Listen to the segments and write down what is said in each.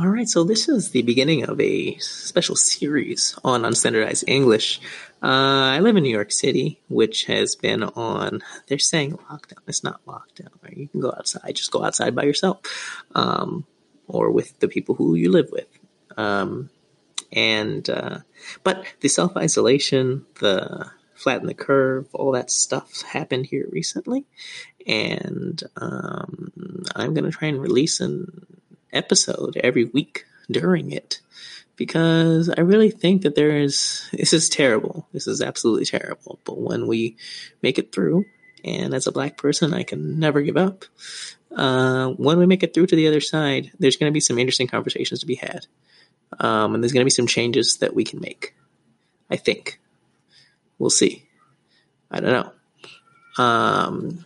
All right, so this is the beginning of a special series on unstandardized English. Uh, I live in New York City, which has been on, they're saying lockdown. It's not lockdown, right? You can go outside, just go outside by yourself um, or with the people who you live with. Um, and, uh, but the self isolation, the flatten the curve, all that stuff happened here recently. And um, I'm going to try and release an episode every week during it because I really think that there is, this is terrible. This is absolutely terrible. But when we make it through, and as a black person, I can never give up. Uh, when we make it through to the other side, there's going to be some interesting conversations to be had. Um, and there's going to be some changes that we can make. I think. We'll see. I don't know. Um,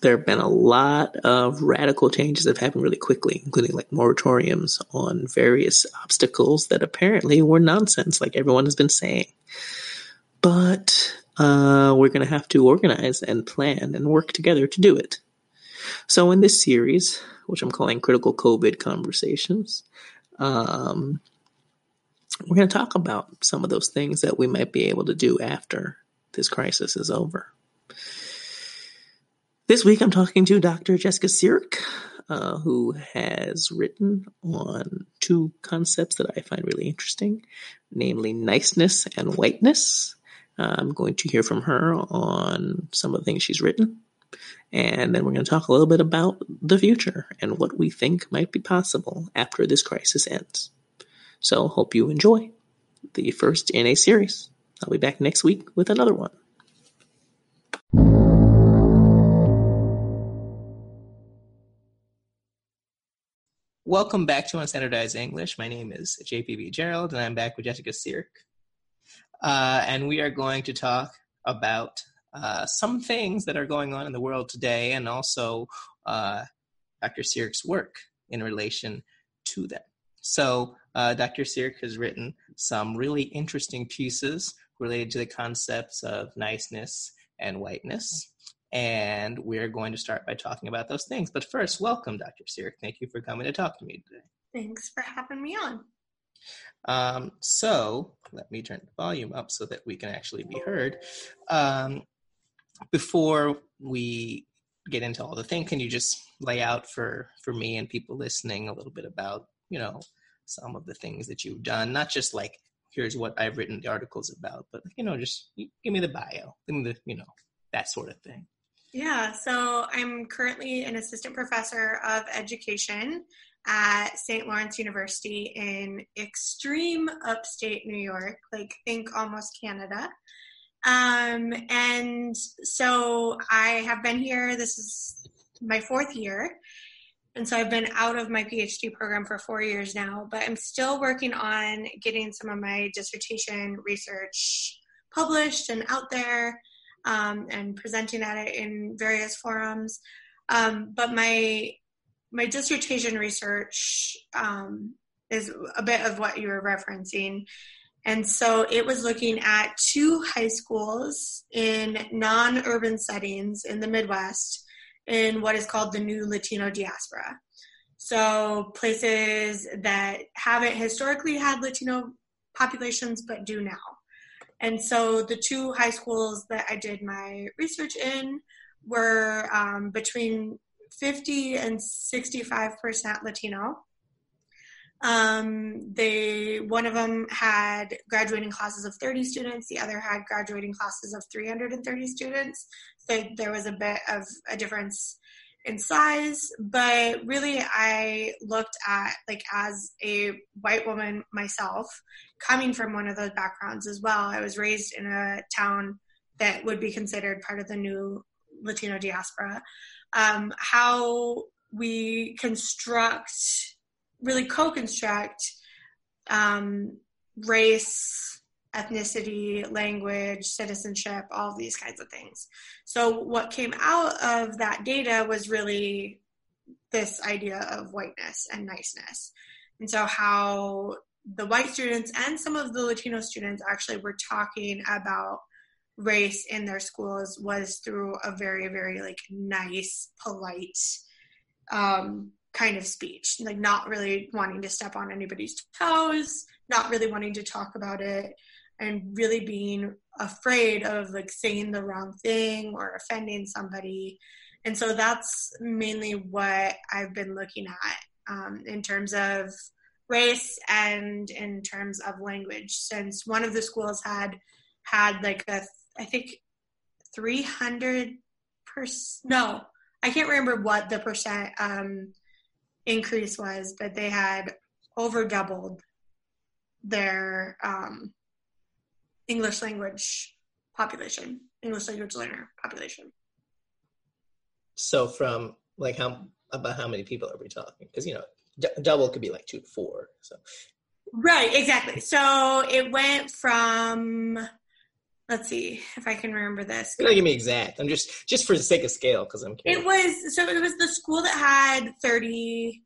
there have been a lot of radical changes that have happened really quickly, including like moratoriums on various obstacles that apparently were nonsense, like everyone has been saying. But uh, we're going to have to organize and plan and work together to do it. So, in this series, which I'm calling Critical COVID Conversations, um, we're going to talk about some of those things that we might be able to do after this crisis is over. This week I'm talking to Dr. Jessica Sierk, uh, who has written on two concepts that I find really interesting, namely niceness and whiteness. I'm going to hear from her on some of the things she's written. And then we're going to talk a little bit about the future and what we think might be possible after this crisis ends. So, hope you enjoy the first in a series. I'll be back next week with another one. Welcome back to Unstandardized English. My name is JPB Gerald, and I'm back with Jessica Sierk. Uh, and we are going to talk about uh, some things that are going on in the world today and also uh, Dr. Sierk's work in relation to them. So, uh, Dr. Sierk has written some really interesting pieces related to the concepts of niceness and whiteness. And we're going to start by talking about those things. But first, welcome, Dr. Sierk. Thank you for coming to talk to me today. Thanks for having me on. Um, so, let me turn the volume up so that we can actually be heard. Um, before we get into all the things, can you just lay out for, for me and people listening a little bit about, you know, some of the things that you've done? Not just like, here's what I've written the articles about, but, you know, just give me the bio, give me the, you know, that sort of thing. Yeah, so I'm currently an assistant professor of education at St. Lawrence University in extreme upstate New York, like think almost Canada. Um, and so I have been here, this is my fourth year. And so I've been out of my PhD program for four years now, but I'm still working on getting some of my dissertation research published and out there um, and presenting at it in various forums. Um, but my my dissertation research um, is a bit of what you were referencing. And so it was looking at two high schools in non urban settings in the Midwest in what is called the new Latino diaspora. So places that haven't historically had Latino populations but do now. And so the two high schools that I did my research in were um, between 50 and 65% Latino. Um, they one of them had graduating classes of 30 students, the other had graduating classes of 330 students. So there was a bit of a difference size, but really I looked at like as a white woman myself, coming from one of those backgrounds as well. I was raised in a town that would be considered part of the new Latino diaspora. Um, how we construct, really co-construct um, race, ethnicity, language, citizenship, all these kinds of things. So, what came out of that data was really this idea of whiteness and niceness. And so, how the white students and some of the Latino students actually were talking about race in their schools was through a very, very like nice, polite, um, kind of speech, like not really wanting to step on anybody's toes, not really wanting to talk about it, and really being afraid of like saying the wrong thing or offending somebody. And so that's mainly what I've been looking at um, in terms of race and in terms of language. Since one of the schools had had like a, I think, 300 percent. No, I can't remember what the percent um, increase was, but they had over doubled their um, English language population, English language learner population. So from like how about how many people are we talking? Because you know, d- double could be like two to four. So right, exactly. So it went from let's see if I can remember this. Don't give me exact. I'm just just for the sake of scale because I'm curious. It was so it was the school that had 30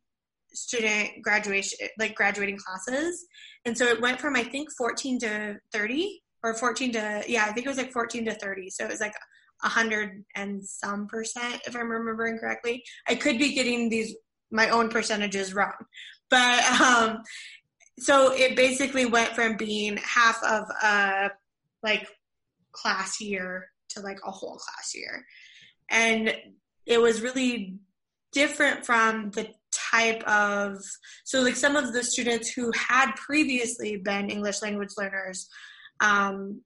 student graduation like graduating classes, and so it went from I think 14 to 30 or 14 to yeah I think it was like 14 to 30. So it was like a hundred and some percent if I'm remembering correctly. I could be getting these my own percentages wrong, but um, so it basically went from being half of a like class year to like a whole class year. And it was really different from the type of so like some of the students who had previously been english language learners um,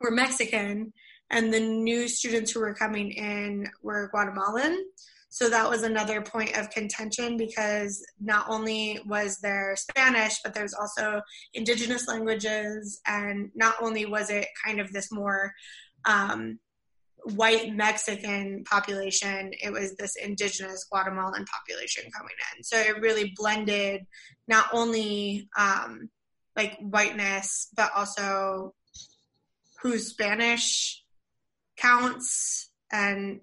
were mexican and the new students who were coming in were guatemalan so that was another point of contention because not only was there spanish but there's also indigenous languages and not only was it kind of this more um, white Mexican population, it was this indigenous Guatemalan population coming in. So it really blended not only um, like whiteness, but also whose Spanish counts and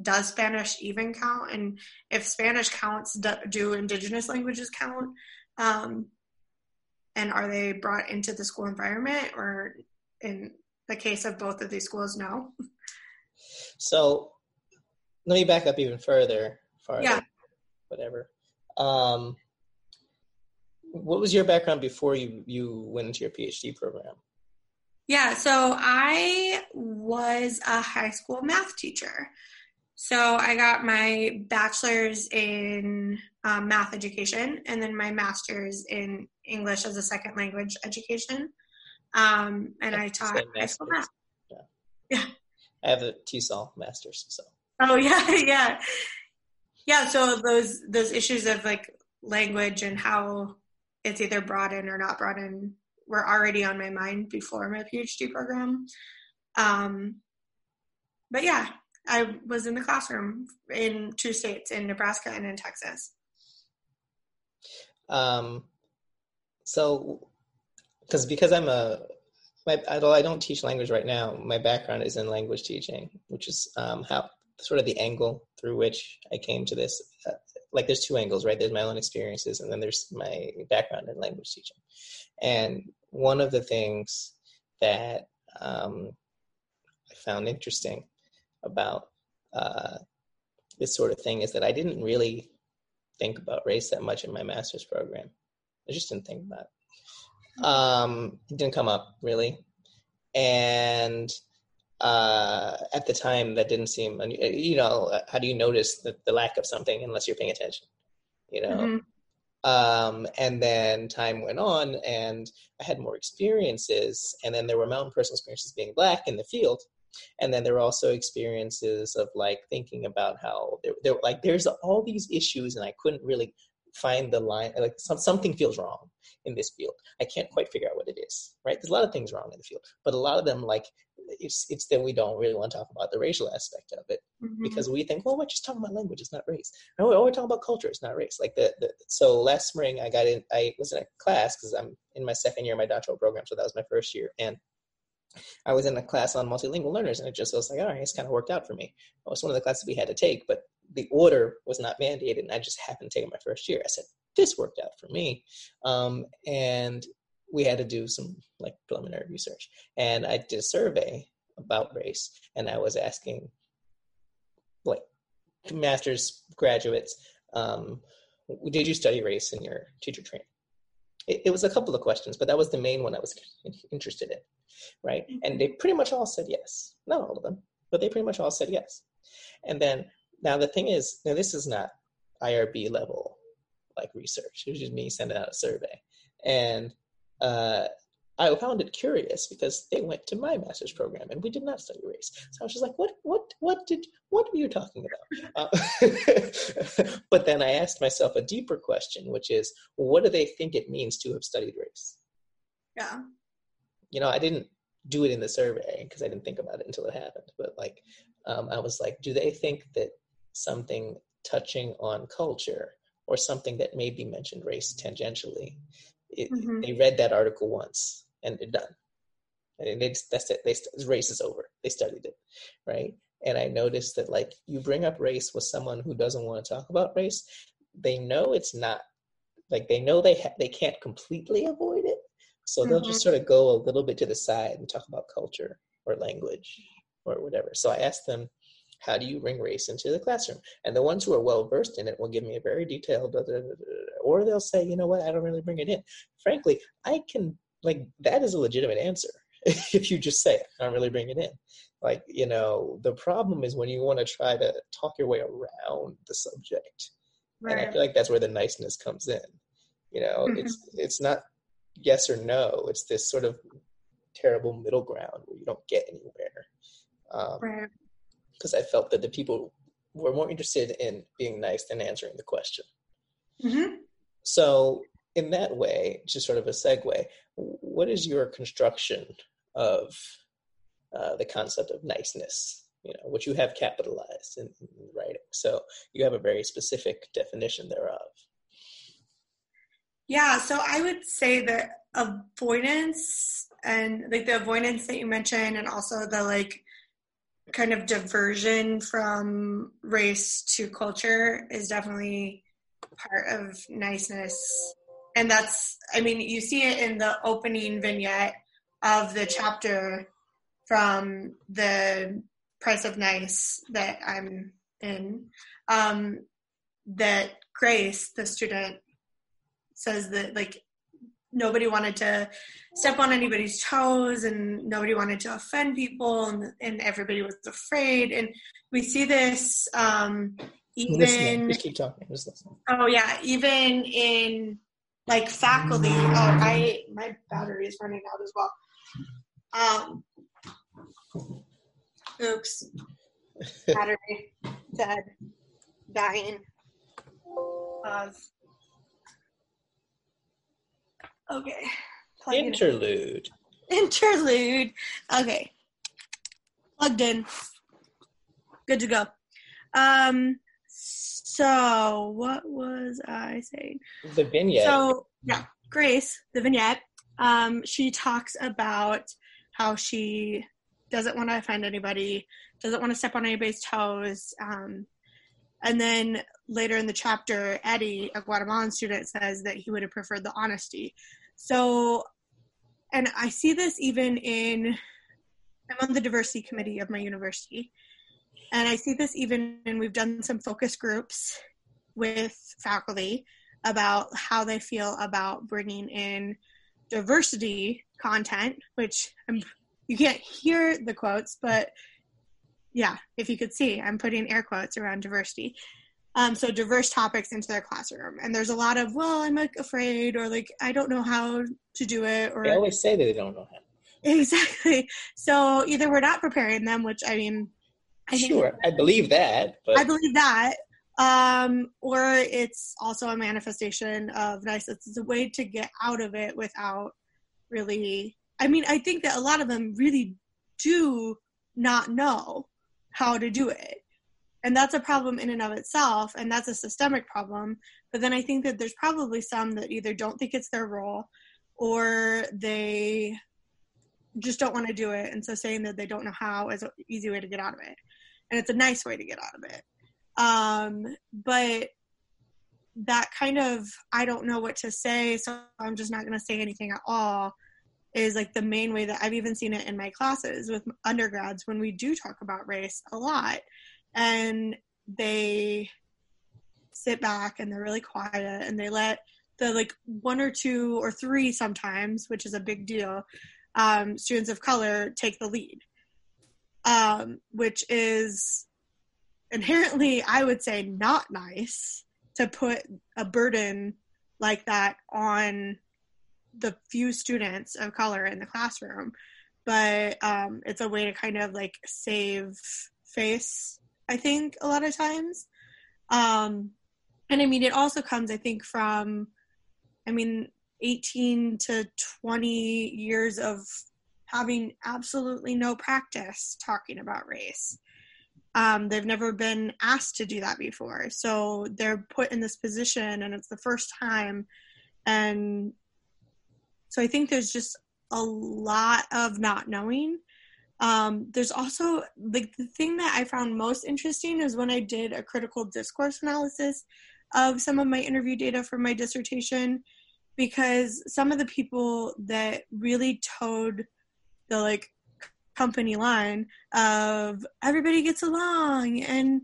does Spanish even count? And if Spanish counts, do indigenous languages count? Um, and are they brought into the school environment or in the case of both of these schools, no. So let me back up even further. Farther, yeah. Whatever. Um, what was your background before you, you went into your PhD program? Yeah, so I was a high school math teacher. So I got my bachelor's in um, math education and then my master's in English as a second language education. Um, and I taught high school math. Yeah. yeah. I have a TESOL master's, so. Oh yeah, yeah, yeah. So those those issues of like language and how it's either brought in or not brought in were already on my mind before my PhD program. Um, but yeah, I was in the classroom in two states, in Nebraska and in Texas. Um, so because because I'm a my, although I don't teach language right now, my background is in language teaching, which is um, how sort of the angle through which I came to this. Like, there's two angles, right? There's my own experiences, and then there's my background in language teaching. And one of the things that um, I found interesting about uh, this sort of thing is that I didn't really think about race that much in my master's program. I just didn't think about it. Um, it didn't come up really, and uh, at the time that didn't seem. You know, how do you notice the, the lack of something unless you're paying attention? You know. Mm-hmm. Um, and then time went on, and I had more experiences. And then there were my own personal experiences being black in the field, and then there were also experiences of like thinking about how there, there like there's all these issues, and I couldn't really find the line like some, something feels wrong in this field i can't quite figure out what it is right there's a lot of things wrong in the field but a lot of them like it's it's that we don't really want to talk about the racial aspect of it mm-hmm. because we think well we're just talking about language it's not race no oh, we're talking about culture it's not race like the, the so last spring i got in i was in a class because i'm in my second year of my doctoral program so that was my first year and I was in a class on multilingual learners, and it just was like, all right, it's kind of worked out for me. It was one of the classes we had to take, but the order was not mandated, and I just happened to take it my first year. I said, this worked out for me. Um, and we had to do some like preliminary research. And I did a survey about race, and I was asking like master's graduates um, did you study race in your teacher training? It, it, was a couple of questions, but that was the main one I was interested in, right? And they pretty much all said yes. Not all of them, but they pretty much all said yes. And then now the thing is, now this is not IRB level like research. It was just me sending out a survey, and uh, I found it curious because they went to my master's program and we did not study race. So I was just like, what, what, what did, what are you talking about? Uh, but then I asked myself a deeper question, which is, what do they think it means to have studied race? Yeah. You know, I didn't do it in the survey because I didn't think about it until it happened. But like, um, I was like, do they think that something touching on culture or something that maybe mentioned race tangentially it, mm-hmm. they read that article once and they're done. And they that's it. They race is over. They studied it, right? And I noticed that like you bring up race with someone who doesn't want to talk about race, they know it's not like they know they ha- they can't completely avoid it, so mm-hmm. they'll just mm-hmm. sort of go a little bit to the side and talk about culture or language or whatever. So I asked them, how do you bring race into the classroom? And the ones who are well versed in it will give me a very detailed, blah, blah, blah, or they'll say, you know what, I don't really bring it in. Frankly, I can like that is a legitimate answer if you just say I don't really bring it in. Like you know, the problem is when you want to try to talk your way around the subject, right. and I feel like that's where the niceness comes in. You know, mm-hmm. it's it's not yes or no. It's this sort of terrible middle ground where you don't get anywhere. Um, right because I felt that the people were more interested in being nice than answering the question. Mm-hmm. So, in that way, just sort of a segue, what is your construction of uh, the concept of niceness? You know, which you have capitalized in, in writing. So you have a very specific definition thereof. Yeah, so I would say that avoidance and like the avoidance that you mentioned, and also the like kind of diversion from race to culture is definitely part of niceness. And that's, I mean, you see it in the opening vignette of the chapter from the Price of Nice that I'm in. Um, that Grace, the student, says that like nobody wanted to step on anybody's toes and nobody wanted to offend people and, and everybody was afraid. And we see this um even Just keep talking. Just listening. oh yeah. Even in like faculty oh i my battery is running out as well. Um oops. Battery dead. Dying. Of Okay. Plug Interlude. In. Interlude. Okay. Plugged in. Good to go. Um. So what was I saying? The vignette. So yeah, Grace, the vignette. Um, she talks about how she doesn't want to offend anybody, doesn't want to step on anybody's toes. Um, and then later in the chapter, Eddie, a Guatemalan student, says that he would have preferred the honesty. So, and I see this even in, I'm on the diversity committee of my university. And I see this even, and we've done some focus groups with faculty about how they feel about bringing in diversity content, which I'm, you can't hear the quotes, but yeah, if you could see, I'm putting air quotes around diversity. Um, so diverse topics into their classroom, and there's a lot of well, I'm like afraid, or like I don't know how to do it, or they always say that they don't know how. Exactly. So either we're not preparing them, which I mean, I sure, I believe that. But... I believe that, um, or it's also a manifestation of nice. It's a way to get out of it without really. I mean, I think that a lot of them really do not know how to do it. And that's a problem in and of itself and that's a systemic problem. But then i think that there's probably some that either don't think it's their role or they just don't want to do it and so saying that they don't know how is an easy way to get out of it. And it's a nice way to get out of it. Um, but that kind of i don't know what to say so i'm just not going to say anything at all is like the main way that I've even seen it in my classes with undergrads when we do talk about race a lot. And they sit back and they're really quiet and they let the like one or two or three sometimes, which is a big deal, um, students of color take the lead, um, which is inherently, I would say, not nice to put a burden like that on the few students of color in the classroom. But um, it's a way to kind of like save face, I think, a lot of times. Um, and I mean, it also comes, I think, from, I mean, 18 to 20 years of having absolutely no practice talking about race. Um, they've never been asked to do that before. So they're put in this position and it's the first time. And so I think there's just a lot of not knowing. Um, there's also like the thing that I found most interesting is when I did a critical discourse analysis of some of my interview data for my dissertation because some of the people that really toed the like company line of everybody gets along and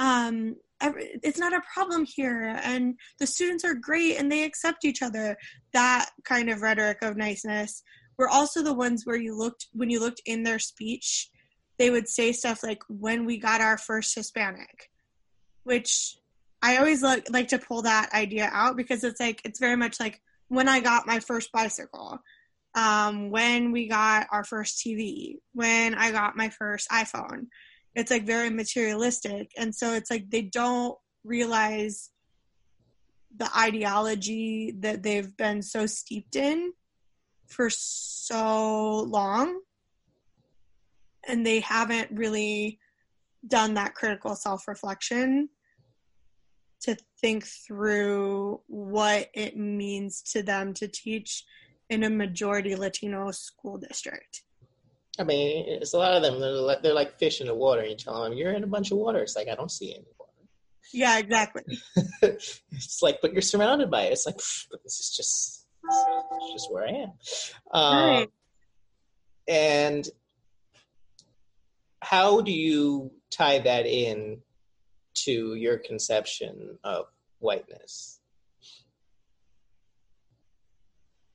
um every, it's not a problem here and the students are great and they accept each other that kind of rhetoric of niceness were also the ones where you looked when you looked in their speech they would say stuff like when we got our first hispanic which I always like like to pull that idea out because it's like it's very much like when I got my first bicycle, um, when we got our first TV, when I got my first iPhone. It's like very materialistic, and so it's like they don't realize the ideology that they've been so steeped in for so long and they haven't really done that critical self-reflection to think through what it means to them to teach in a majority Latino school district. I mean, it's a lot of them. They're like, they're like fish in the water. You tell them you're in a bunch of water. It's like I don't see any water. Yeah, exactly. it's like, but you're surrounded by it. It's like, but this is just, this is just where I am. Um, right. And how do you tie that in to your conception of whiteness?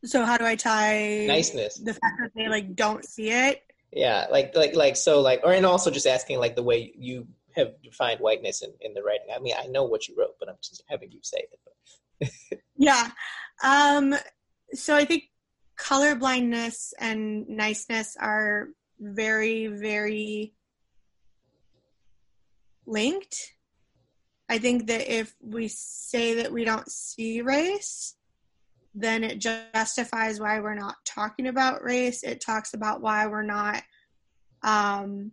So how do I tie niceness? The fact that they like don't see it. Yeah, like like like so like or and also just asking like the way you have defined whiteness in, in the writing. I mean, I know what you wrote, but I'm just having you say it. yeah. Um so I think color blindness and niceness are very, very linked. I think that if we say that we don't see race, then it justifies why we're not talking about race. It talks about why we're not um,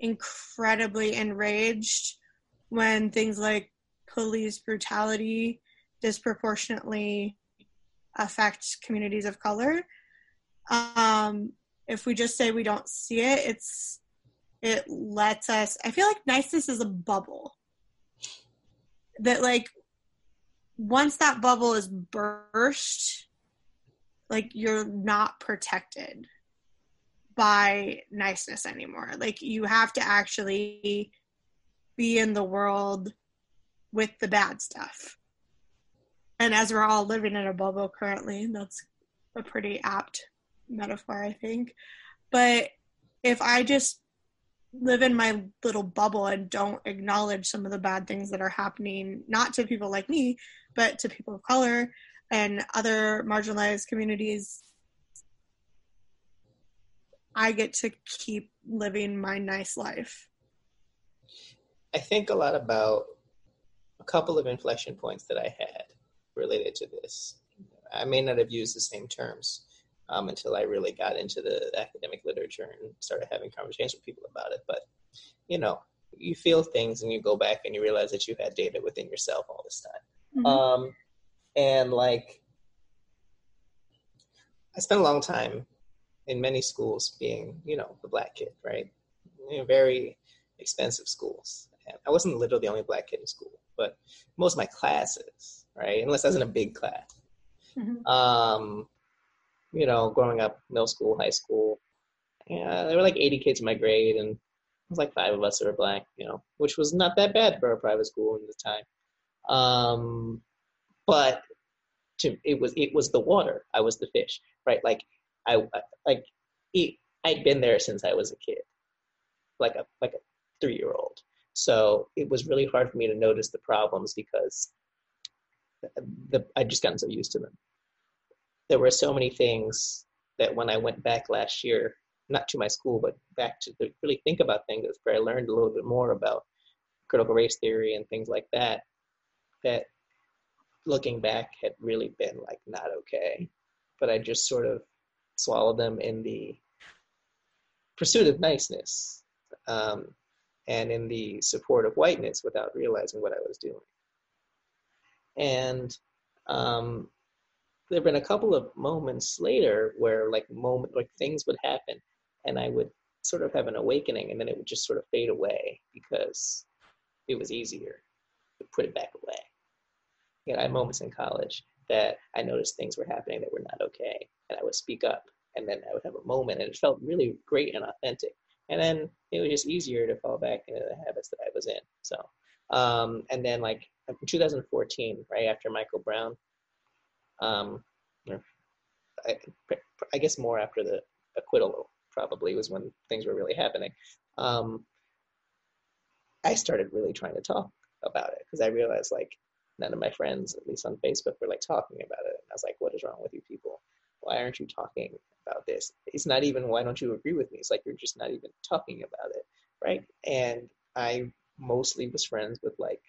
incredibly enraged when things like police brutality disproportionately affect communities of color. Um, if we just say we don't see it, it's it lets us. I feel like niceness is a bubble that like once that bubble is burst like you're not protected by niceness anymore. Like you have to actually be in the world with the bad stuff. And as we're all living in a bubble currently that's a pretty apt metaphor i think. But if i just live in my little bubble and don't acknowledge some of the bad things that are happening, not to people like me, but to people of color and other marginalized communities, I get to keep living my nice life. I think a lot about a couple of inflection points that I had related to this. I may not have used the same terms um, until I really got into the academic literature and started having conversations with people about it. But you know, you feel things and you go back and you realize that you had data within yourself all this time. Mm-hmm. Um, and like, I spent a long time in many schools being, you know, the black kid, right? You know, very expensive schools. And I wasn't literally the only black kid in school, but most of my classes, right? Unless I was in a big class. Mm-hmm. Um, you know, growing up, middle school, high school, yeah, there were like 80 kids in my grade, and it was like five of us that were black, you know, which was not that bad for a private school at the time. Um, but to, it was it was the water. I was the fish, right? Like I like it, I'd been there since I was a kid, like a like a three year old. So it was really hard for me to notice the problems because the, I'd just gotten so used to them. There were so many things that when I went back last year, not to my school, but back to really think about things, where I learned a little bit more about critical race theory and things like that, that looking back had really been like not okay. But I just sort of swallowed them in the pursuit of niceness um, and in the support of whiteness without realizing what I was doing. And um, there have been a couple of moments later where like moment like things would happen and I would sort of have an awakening and then it would just sort of fade away because it was easier to put it back away. You know, I had moments in college that I noticed things were happening that were not okay and I would speak up and then I would have a moment and it felt really great and authentic. And then it was just easier to fall back into the habits that I was in. So, um, and then like in 2014, right after Michael Brown, um, I, I guess more after the acquittal probably was when things were really happening. Um, I started really trying to talk about it because I realized like none of my friends, at least on Facebook, were like talking about it. And I was like, what is wrong with you people? Why aren't you talking about this? It's not even why don't you agree with me? It's like you're just not even talking about it, right? And I mostly was friends with like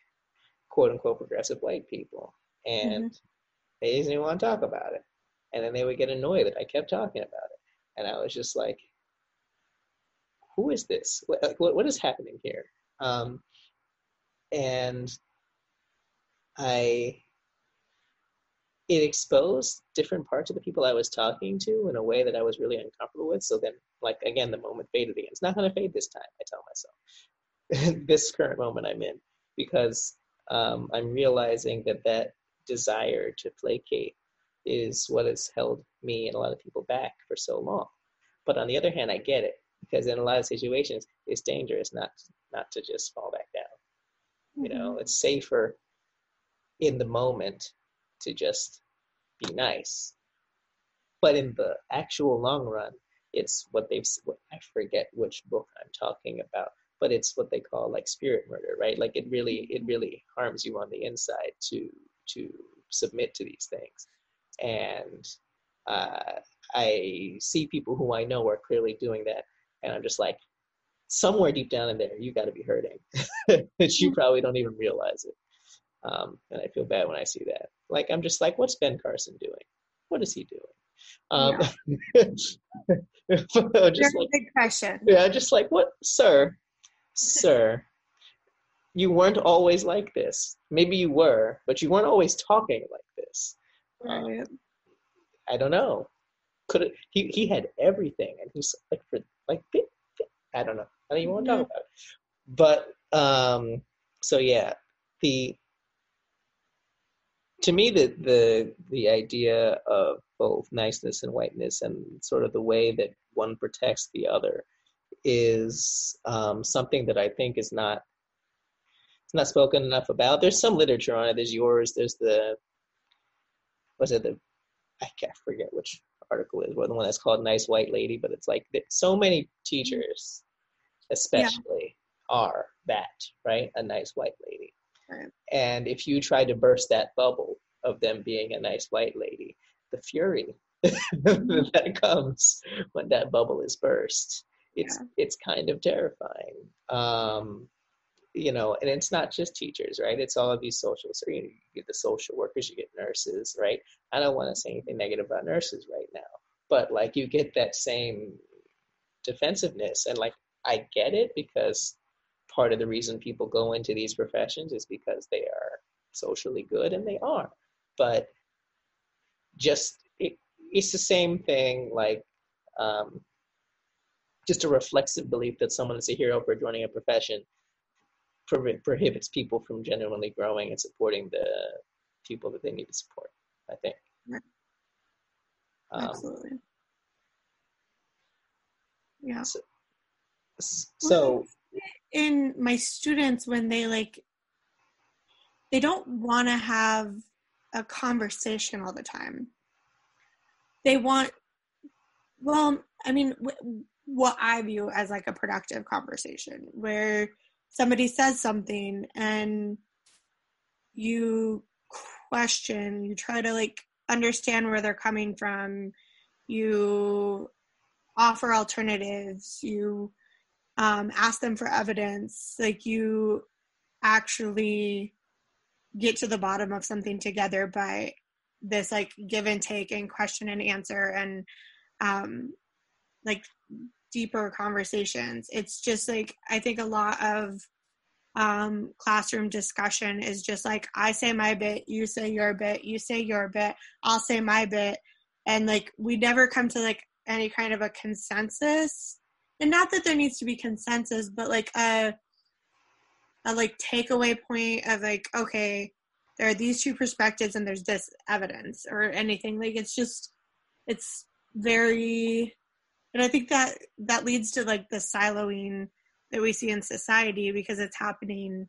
quote unquote progressive white people, and mm-hmm. they didn't even want to talk about it. And then they would get annoyed that I kept talking about it, and I was just like, "Who is this? What, what, what is happening here?" Um, and I it exposed different parts of the people I was talking to in a way that I was really uncomfortable with. So then, like again, the moment faded again. It's not going to fade this time. I tell myself this current moment I'm in because um, I'm realizing that that desire to placate is what has held me and a lot of people back for so long. But on the other hand, I get it because in a lot of situations, it's dangerous not not to just fall back down. Mm-hmm. You know, mm-hmm. it's safer in the moment to just be nice. But in the actual long run, it's what they've I forget which book I'm talking about, but it's what they call like spirit murder, right? Like it really it really harms you on the inside to to submit to these things. And uh, I see people who I know are clearly doing that, and I'm just like, somewhere deep down in there, you got to be hurting, but you probably don't even realize it. Um, and I feel bad when I see that. Like I'm just like, what's Ben Carson doing? What is he doing? Um, yeah. just like, big question. Yeah, just like what, sir, sir. You weren't always like this. Maybe you were, but you weren't always talking like this. Right. Um, I don't know. Could it, he he had everything, and he's like for like I don't know. I don't even want to talk about it. But um, so yeah, the to me the the the idea of both niceness and whiteness and sort of the way that one protects the other is um, something that I think is not it's not spoken enough about. There's some literature on it. There's yours. There's the was it the I can't forget which article is or the one that's called "Nice White Lady," but it's like so many teachers, especially, yeah. are that right? A nice white lady. Right. And if you try to burst that bubble of them being a nice white lady, the fury that comes when that bubble is burst, it's yeah. it's kind of terrifying. Um, you know, and it's not just teachers, right? It's all of these social. So you, get the social workers, you get nurses, right? I don't want to say anything negative about nurses right now, but like you get that same defensiveness, and like I get it because part of the reason people go into these professions is because they are socially good and they are. But just it, it's the same thing like um, just a reflexive belief that someone is a hero for joining a profession pro- prohibits people from genuinely growing and supporting the people that they need to support i think. Um, absolutely. Yeah. so, so in my students when they like they don't want to have a conversation all the time. They want, well, I mean, what I view as like a productive conversation where somebody says something and you question, you try to like understand where they're coming from, you offer alternatives, you um, ask them for evidence, like you actually get to the bottom of something together by this like give and take and question and answer and um, like deeper conversations. It's just like I think a lot of um, classroom discussion is just like I say my bit, you say your bit, you say your bit, I'll say my bit, and like we never come to like any kind of a consensus. And not that there needs to be consensus, but like a a like takeaway point of like okay, there are these two perspectives and there's this evidence or anything. Like it's just it's very and I think that that leads to like the siloing that we see in society because it's happening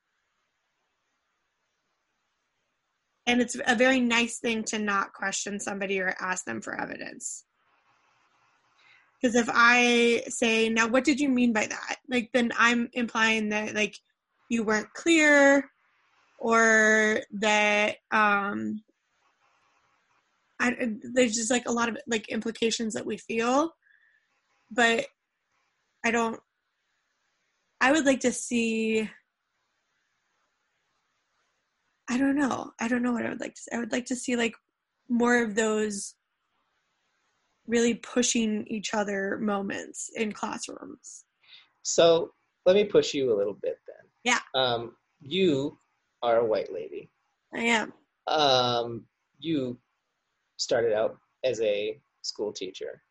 and it's a very nice thing to not question somebody or ask them for evidence because if i say now what did you mean by that like then i'm implying that like you weren't clear or that um I, there's just like a lot of like implications that we feel but i don't I would like to see. I don't know. I don't know what I would like to see. I would like to see like more of those really pushing each other moments in classrooms. So let me push you a little bit then. Yeah. Um, you are a white lady. I am. Um, you started out as a school teacher.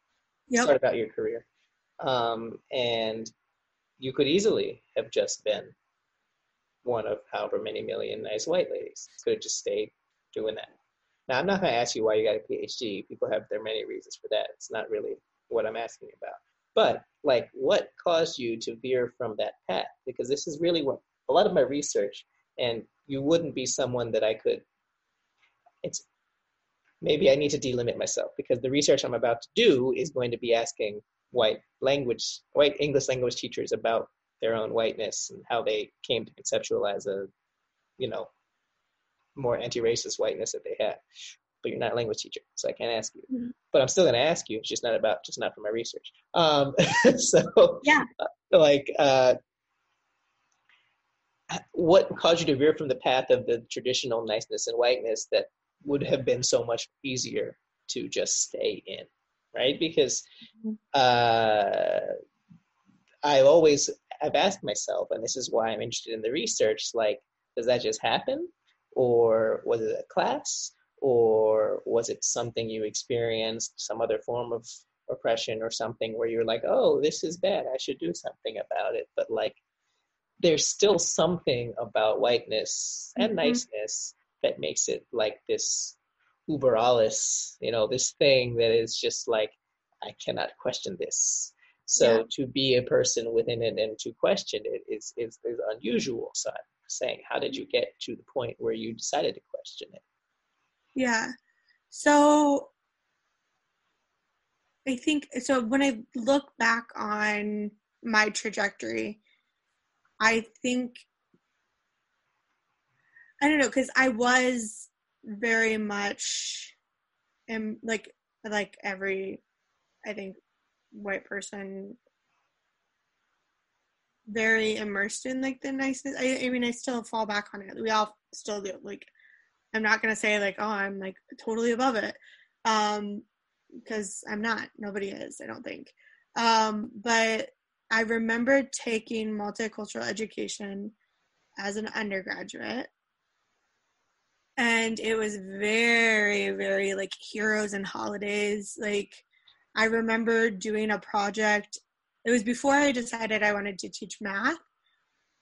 Yep. Started out your career. Um, and you could easily have just been one of however many million nice white ladies. Could have just stayed doing that. Now, I'm not going to ask you why you got a PhD. People have their many reasons for that. It's not really what I'm asking about. But, like, what caused you to veer from that path? Because this is really what a lot of my research, and you wouldn't be someone that I could. It's maybe I need to delimit myself because the research I'm about to do is going to be asking white language, white English language teachers about their own whiteness and how they came to conceptualize a, you know, more anti-racist whiteness that they had. But you're not a language teacher, so I can't ask you. Mm-hmm. But I'm still going to ask you. It's just not about, just not for my research. Um, so yeah, like, uh, what caused you to veer from the path of the traditional niceness and whiteness that would have been so much easier to just stay in? right? Because mm-hmm. uh, I always I've asked myself, and this is why I'm interested in the research. Like, does that just happen, or was it a class, or was it something you experienced, some other form of oppression or something where you're like, oh, this is bad, I should do something about it. But like, there's still something about whiteness and mm-hmm. niceness that makes it like this uber alles, you know, this thing that is just like, I cannot question this. So yeah. to be a person within it and to question it is, is, is unusual. So saying, how did you get to the point where you decided to question it? Yeah. So I think so when I look back on my trajectory, I think I don't know because I was very much am like like every I think white person very immersed in like the niceness. I, I mean, I still fall back on it. We all still do. Like, I'm not gonna say like, oh, I'm like totally above it, um, because I'm not. Nobody is. I don't think. Um, but I remember taking multicultural education as an undergraduate, and it was very very like heroes and holidays like i remember doing a project it was before i decided i wanted to teach math.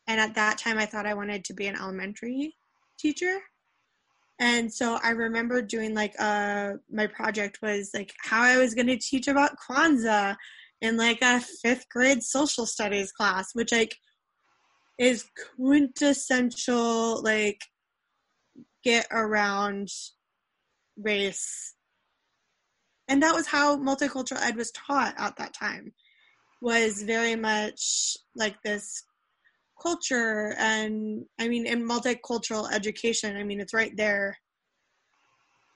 And at that time i thought i wanted to be an elementary teacher. And so i remember doing like uh my project was like how i was going to teach about kwanzaa in like a fifth grade social studies class which like is quintessential like get around race. And that was how multicultural ed was taught at that time was very much like this culture and i mean in multicultural education. I mean it's right there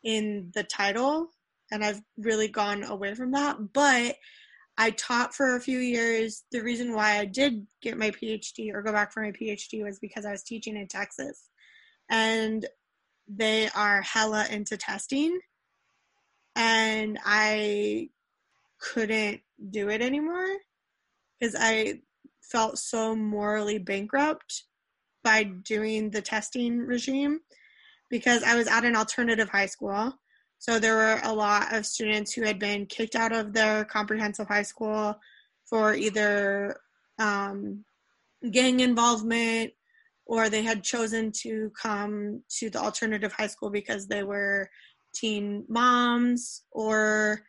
in the title and i've really gone away from that. But i taught for a few years. The reason why i did get my phd or go back for my phd was because i was teaching in texas. And they are hella into testing and I couldn't do it anymore because I felt so morally bankrupt by doing the testing regime because I was at an alternative high school. So there were a lot of students who had been kicked out of their comprehensive high school for either um, gang involvement or they had chosen to come to the alternative high school because they were teen moms or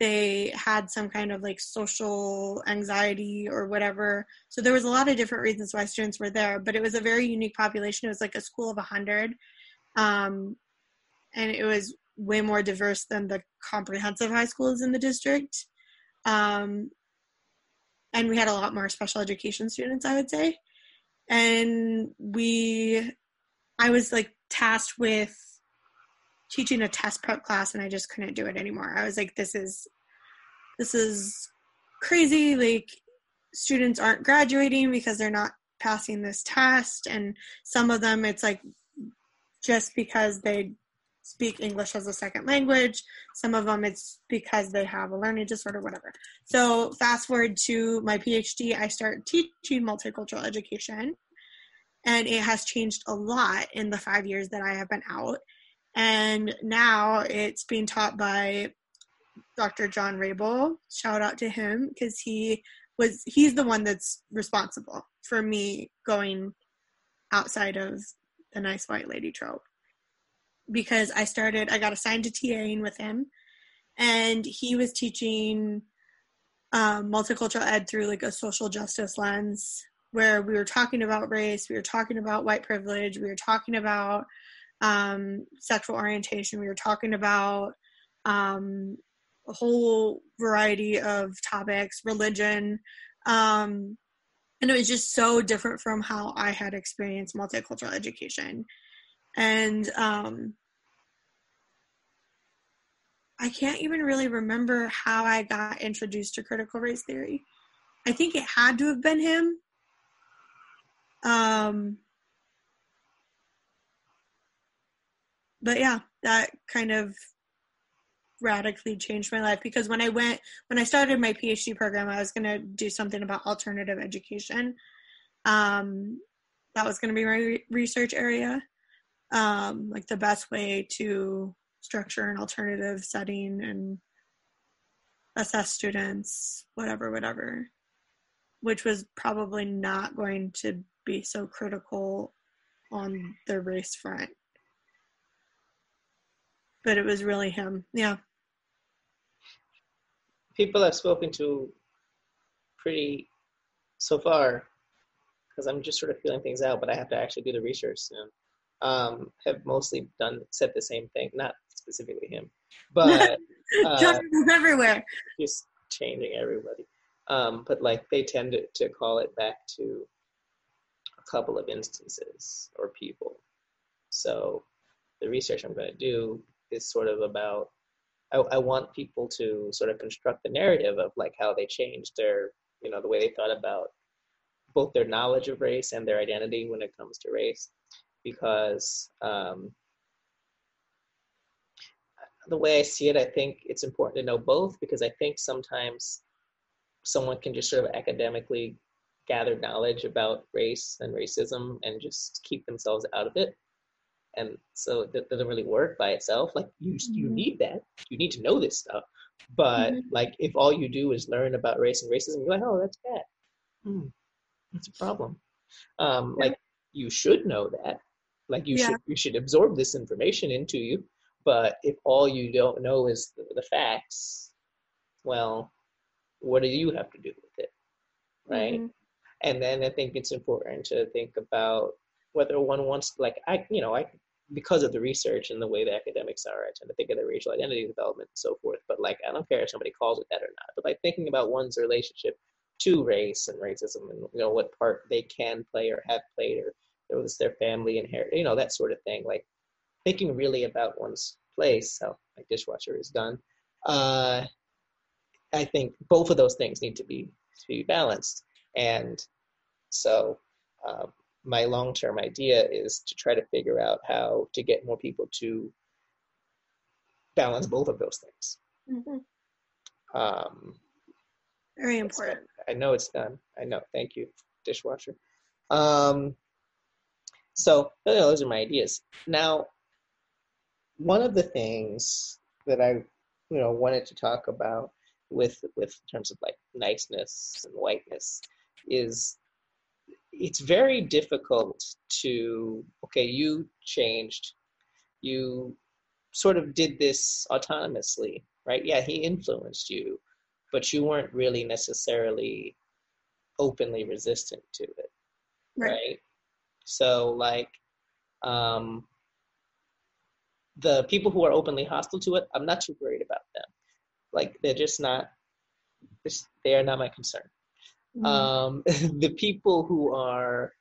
they had some kind of like social anxiety or whatever. So there was a lot of different reasons why students were there, but it was a very unique population. It was like a school of 100. Um, and it was way more diverse than the comprehensive high schools in the district. Um, and we had a lot more special education students, I would say. And we, I was like tasked with teaching a test prep class and I just couldn't do it anymore. I was like, this is this is crazy. Like students aren't graduating because they're not passing this test and some of them it's like just because they speak English as a second language. Some of them it's because they have a learning disorder, whatever. So fast forward to my PhD, I start teaching multicultural education, and it has changed a lot in the five years that I have been out and now it's being taught by Dr. John Rabel. Shout out to him because he was he's the one that's responsible for me going outside of the nice white lady trope because I started I got assigned to TAing with him and he was teaching um, multicultural ed through like a social justice lens where we were talking about race we were talking about white privilege we were talking about um, sexual orientation. We were talking about um, a whole variety of topics, religion. Um, and it was just so different from how I had experienced multicultural education. And um, I can't even really remember how I got introduced to critical race theory. I think it had to have been him. Um, but yeah, that kind of radically changed my life because when I went when I started my PhD program, I was going to do something about alternative education. Um, that was going to be my research area, um, like the best way to structure an alternative setting and assess students, whatever, whatever, which was probably not going to be so critical on the race front but it was really him. Yeah. People I've spoken to pretty so far, because I'm just sort of feeling things out, but I have to actually do the research soon. Um, have mostly done said the same thing, not specifically him, but uh, everywhere. Just changing everybody. Um, but like they tend to, to call it back to a couple of instances or people. So the research I'm going to do is sort of about I, I want people to sort of construct the narrative of like how they changed their you know the way they thought about both their knowledge of race and their identity when it comes to race. Because um, the way I see it, I think it's important to know both because I think sometimes someone can just sort of academically gather knowledge about race and racism and just keep themselves out of it and so that doesn't really work by itself like you you mm-hmm. need that. You need to know this stuff. But mm-hmm. like if all you do is learn about race and racism you're like oh that's bad. Hmm, that's a problem. Um like you should know that. Like you yeah. should you should absorb this information into you. But if all you don't know is the, the facts well what do you have to do with it? Right? Mm-hmm. and then i think it's important to think about whether one wants like i you know i because of the research and the way the academics are, I tend to think of the racial identity development and so forth. But like, I don't care if somebody calls it that or not. But like thinking about one's relationship to race and racism, and you know what part they can play or have played, or was their family inherit, you know, that sort of thing. Like thinking really about one's place, how like dishwasher is done. Uh, I think both of those things need to be to be balanced, and so um, my long term idea is to try to figure out how to get more people to balance both of those things. Mm-hmm. Um, Very important. I know it's done. I know. Thank you, dishwasher. Um, so you know, those are my ideas. Now, one of the things that I, you know, wanted to talk about with with terms of like niceness and whiteness is it's very difficult to okay you changed. You sort of did this autonomously right? Yeah he influenced you but you weren't really necessarily openly resistant to it right, right? so like um the people who are openly hostile to it i'm not too worried about them. Like they're just not they are not my concern Mm-hmm. Um, the people who are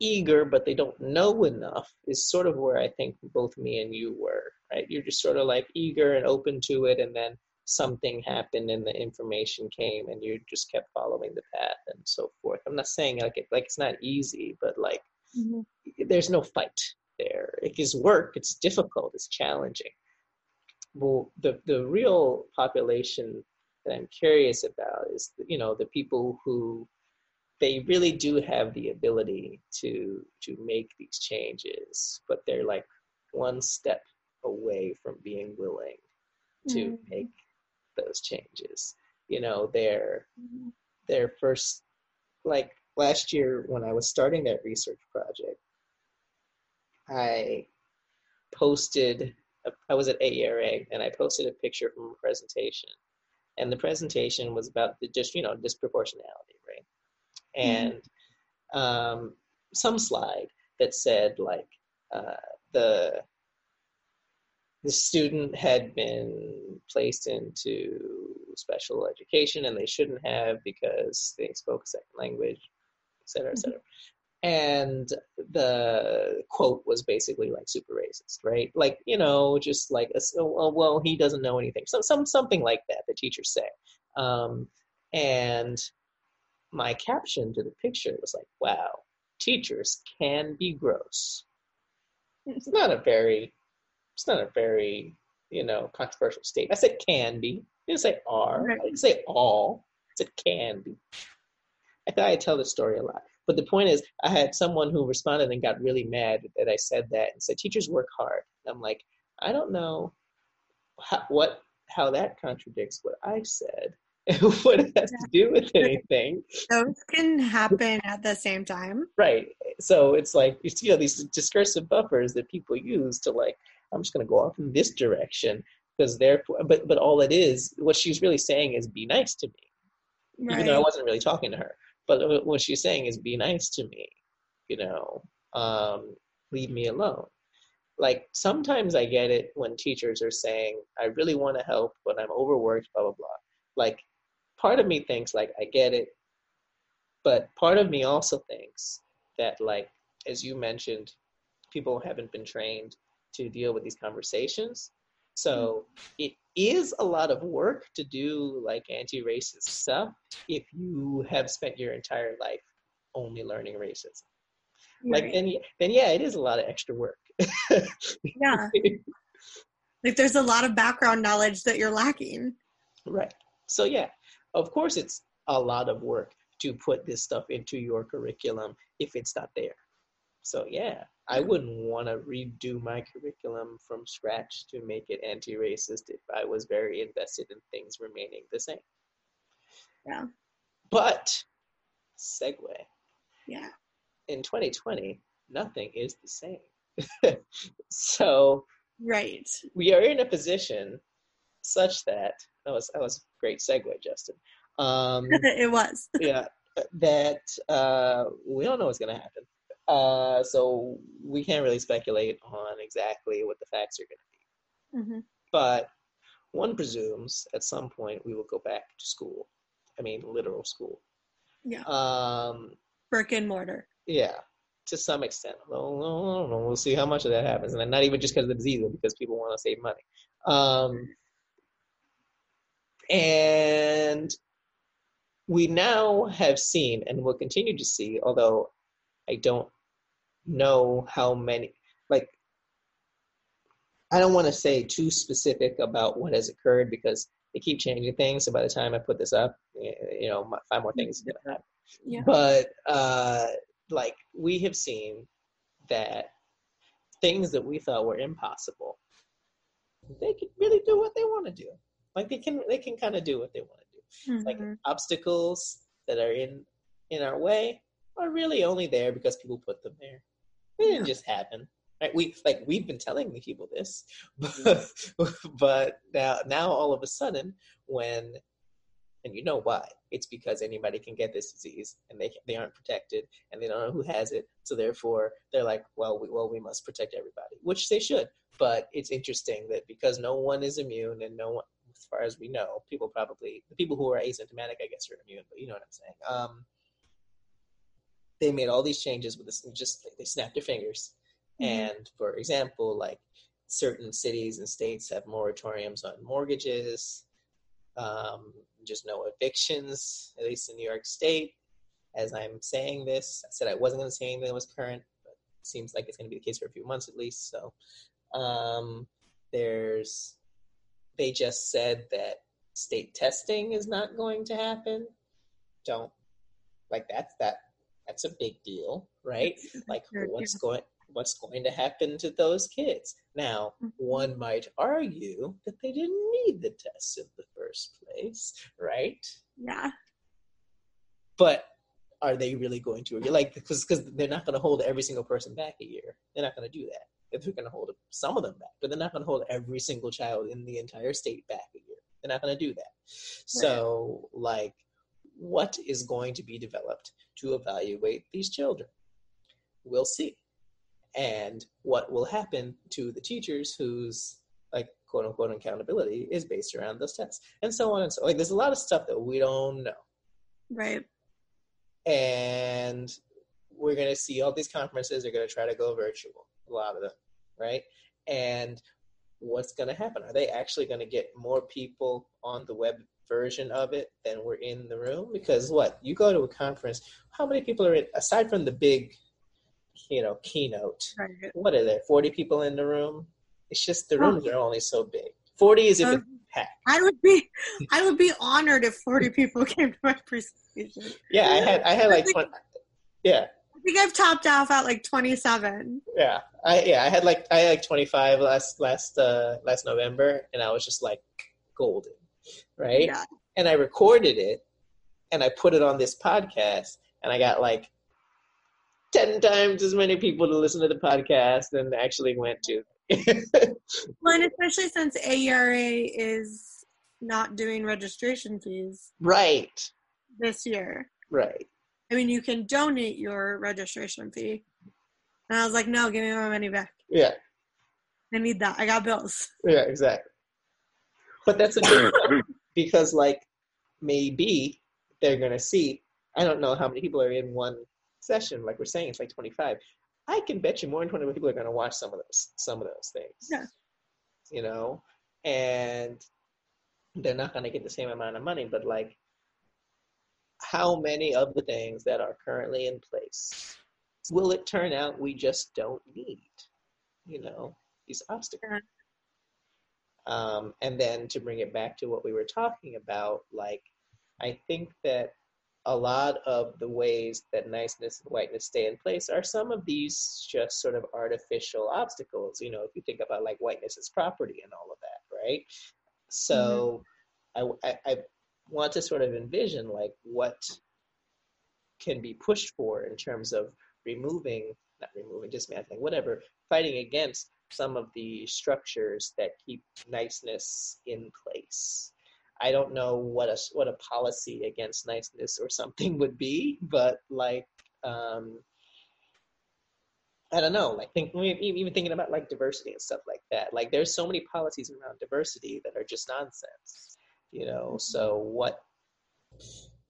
eager but they don't know enough is sort of where I think both me and you were, right? You're just sort of like eager and open to it, and then something happened and the information came, and you just kept following the path and so forth. I'm not saying like it, like it's not easy, but like mm-hmm. there's no fight there. It is work. It's difficult. It's challenging. Well, the the real population that I'm curious about is, you know, the people who they really do have the ability to to make these changes, but they're like one step away from being willing to mm-hmm. make those changes. You know, their mm-hmm. their first like last year when I was starting that research project, I posted I was at AERA and I posted a picture from a presentation and the presentation was about the just you know disproportionality, right? Mm-hmm. And mm-hmm. um, some slide that said like uh, the the student had been placed into special education and they shouldn't have because they spoke a second language, et cetera, et mm-hmm. cetera. And the quote was basically like super racist right? Like you know just like a, oh, well he doesn't know anything. So some something like that the teachers say um, and my caption to the picture was like wow teachers can be gross. It's not a very it's not a very you know controversial statement. I said can be. I didn't say are. I didn't say all. I said can be. I thought i'd tell the story a lot but the point is, I had someone who responded and got really mad that I said that and said, teachers work hard. And I'm like, I don't know how, what how that contradicts what I said. And what it has to do with anything. Those can happen at the same time. Right. So it's like you know these discursive buffers that people use to like, I'm just gonna go off in this direction because therefore but but all it is, what she's really saying is be nice to me. Right. Even though I wasn't really talking to her. But what she's saying is, be nice to me, you know, um, leave me alone. Like sometimes I get it when teachers are saying, I really want to help, but I'm overworked, blah, blah, blah. Like part of me thinks, like, I get it. But part of me also thinks that, like, as you mentioned, people haven't been trained to deal with these conversations. So mm-hmm. it is a lot of work to do like anti-racist stuff if you have spent your entire life only learning racism. Right. Like then, then yeah, it is a lot of extra work. yeah. Like there's a lot of background knowledge that you're lacking. Right. So yeah, of course it's a lot of work to put this stuff into your curriculum if it's not there. So yeah, I wouldn't want to redo my curriculum from scratch to make it anti-racist if I was very invested in things remaining the same. Yeah. But segue. Yeah. In 2020, nothing is the same. so right. We are in a position such that that was that was a great segue, Justin. Um, it was. yeah. That uh, we don't know what's going to happen Uh, so we can't really speculate on exactly what the facts are going to be. hmm But one presumes at some point we will go back to school. I mean, literal school. Yeah. Um, Brick and mortar. yeah, to some extent. Well, I don't know. We'll see how much of that happens, and not even just because of the disease, but because people want to save money. Um, and we now have seen, and will continue to see, although I don't know how many. Like, I don't want to say too specific about what has occurred because they keep changing things. So by the time I put this up, you know, five more things are gonna happen Yeah. but uh, like we have seen that things that we thought were impossible they can really do what they want to do like they can they can kind of do what they want to do like Mhm. obstacles that are in in our way are really only there because people put them there they didn't just happen right? We like we've been telling the people this but, but now now all of a sudden when and you know why it's because anybody can get this disease and they they aren't protected and they don't know who has it so therefore they're like well we, well we must protect everybody which they should but it's interesting that because no one is immune and no one as far as we know people probably the people who are asymptomatic i guess are immune but you know what i'm saying. Um, they made all these changes with this just they snapped their fingers Mhm. and for example like certain cities and states have moratoriums on mortgages um, just no evictions, at least in New York State. As I'm saying this, I said I wasn't going to say anything that was current, but it seems like it's going to be the case for a few months at least. So um, there's, they just said that state testing is not going to happen. Don't like that's that that's a big deal, right? Like what's going what's going to happen to those kids? Now, Mhm. one might argue that they didn't need the tests in the first place, right? Yeah. But are they really going to like because because they're not going to hold every single person back a year. They're not going to do that. If they're going to hold some of them back, but they're not going to hold every single child in the entire state back a year. They're not going to do that. So, like, what is going to be developed to evaluate these children? We'll see. And what will happen to the teachers whose like quote unquote accountability is based around those tests, and so on and so. Like, there's a lot of stuff that we don't know Right. and we're going to see all these conferences are going to try to go virtual a lot of them right and what's going to happen are they actually going to get more people on the web version of it than were in the room? Because what you go to a conference how many people are in aside from the big you know keynote Right. what are there 40 people in the room? It's just the rooms are only so big. 40 is if it's packed. I would be I would be honored if 40 people came to my presentation. yeah i had i had like 20, yeah. I think I've topped off at like 27. Yeah, I yeah I had like I had like 25 last last uh last November, and I was just like golden, right? Yeah. And I recorded it, and I put it on this podcast, and I got like ten times as many people to listen to the podcast than actually went to. Well, and especially since AERA is not doing registration fees right, this year. right. I mean, you can donate your registration fee. And I was like, no, give me my money back. Yeah, I need that. I got bills. yeah, exactly. But that's a good point because like maybe they're gonna see. I don't know how many people are in one session. Like we're saying, it's like 25. I can bet you more than 20 people are gonna watch some of those some of those things. Yeah. You know, and they're not gonna get the same amount of money, but like how many of the things that are currently in place will it turn out we just don't need? You know, these obstacles. Um, and then to bring it back to what we were talking about, like, I think that a lot of the ways that niceness and whiteness stay in place are some of these just sort of artificial obstacles. You know, if you think about like whiteness as property and all of that, right? So I, I, I want to sort of envision like what can be pushed for in terms of removing, not removing, dismantling, whatever, fighting against some of the structures that keep niceness in place. I don't know what a what a policy against niceness or something would be, but like um, I don't know, like think even thinking about like diversity and stuff like that. Like there's so many policies around diversity that are just nonsense, you know. So what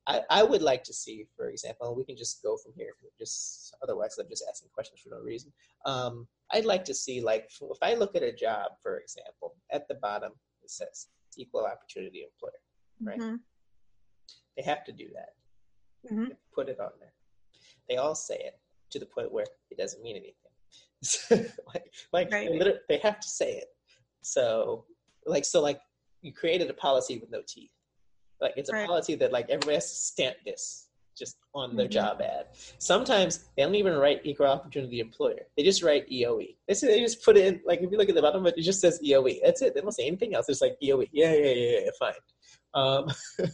I, I would like to see, for example, we can just go from here. Just otherwise, I'm just asking questions for no reason. Um, I'd like to see, like, if I look at a job, for example, at the bottom it says equal opportunity employer, right? Mm-hmm. They have to do that. Mm-hmm. Put it on there. They all say it to the point where it doesn't mean anything. like, like right. they, they have to say it. So, like, so like you created a policy with no teeth like it's a right. policy that like everybody has to stamp this just on their mm-hmm. job ad. Sometimes they don't even write equal opportunity employer. They just write EOE. They, say, they just put it in like if you look at the bottom of it, it just says EOE. That's it. They don't say anything else. It's like EOE. Yeah, yeah, yeah, yeah, fine. Um,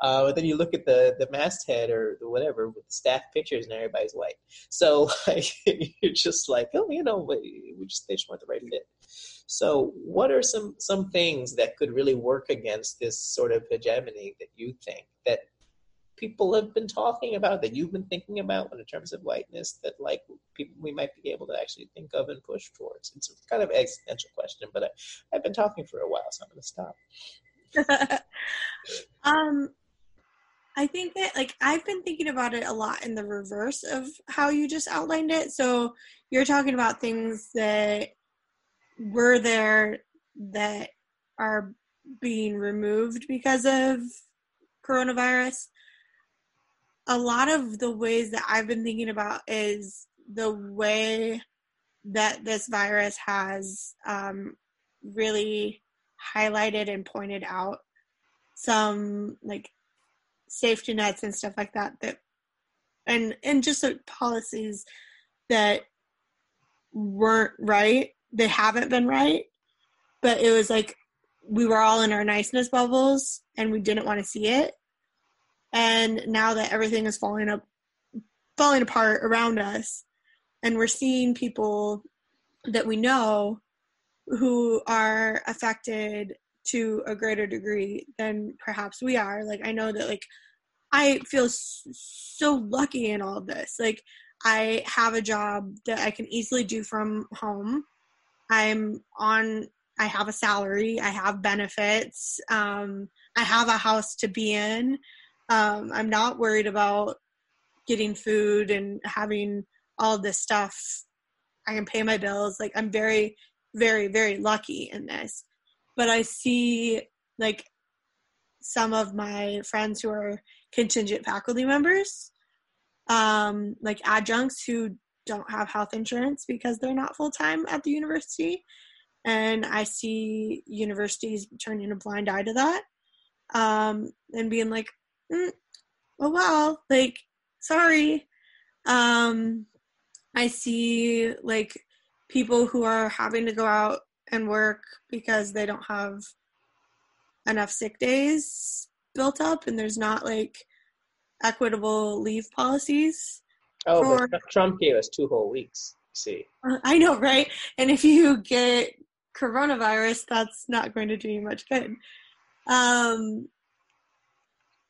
uh, but then you look at the the masthead or the whatever with the staff pictures and everybody's white. So like you're just like, oh, you know, we just they just want the right fit. So, what are some some things that could really work against this sort of hegemony that you think that people have been talking about, that you've been thinking about in terms of whiteness, that like people we might be able to actually think of and push towards? It's kind of existential question, but I, I've been talking for a while, so I'm going to stop. um, I think that like I've been thinking about it a lot in the reverse of how you just outlined it. So you're talking about things that were there that are being removed because of coronavirus. A lot of the ways that i've been thinking about is the way that this virus has um, really highlighted and pointed out some like safety nets and stuff like that that and and just like policies that weren't right they haven't been right, but it was like we were all in our niceness bubbles and we didn't want to see it. And now that everything is falling up falling apart around us and we're seeing people that we know who are affected to a greater degree than perhaps we are like i know that like i feel so lucky in all of this like i have a job that i can easily do from home I'm on I have a salary, I have benefits, um, I have a house to be in. Um, I'm not worried about getting food and having all this stuff. I can pay my bills. Like I'm very, very, very lucky in this. But I see like some of my friends who are contingent faculty members, um, like adjuncts who don't have health insurance because they're not full time at the university. And I see universities turning a blind eye to that um, and being like, mm, oh, well, like, sorry. Um, I see like people who are having to go out and work because they don't have enough sick days built up and there's not like equitable leave policies Oh, for, but Trump gave us two whole weeks. See, uh, I know, right? And if you get coronavirus, that's not going to do you much good. Um,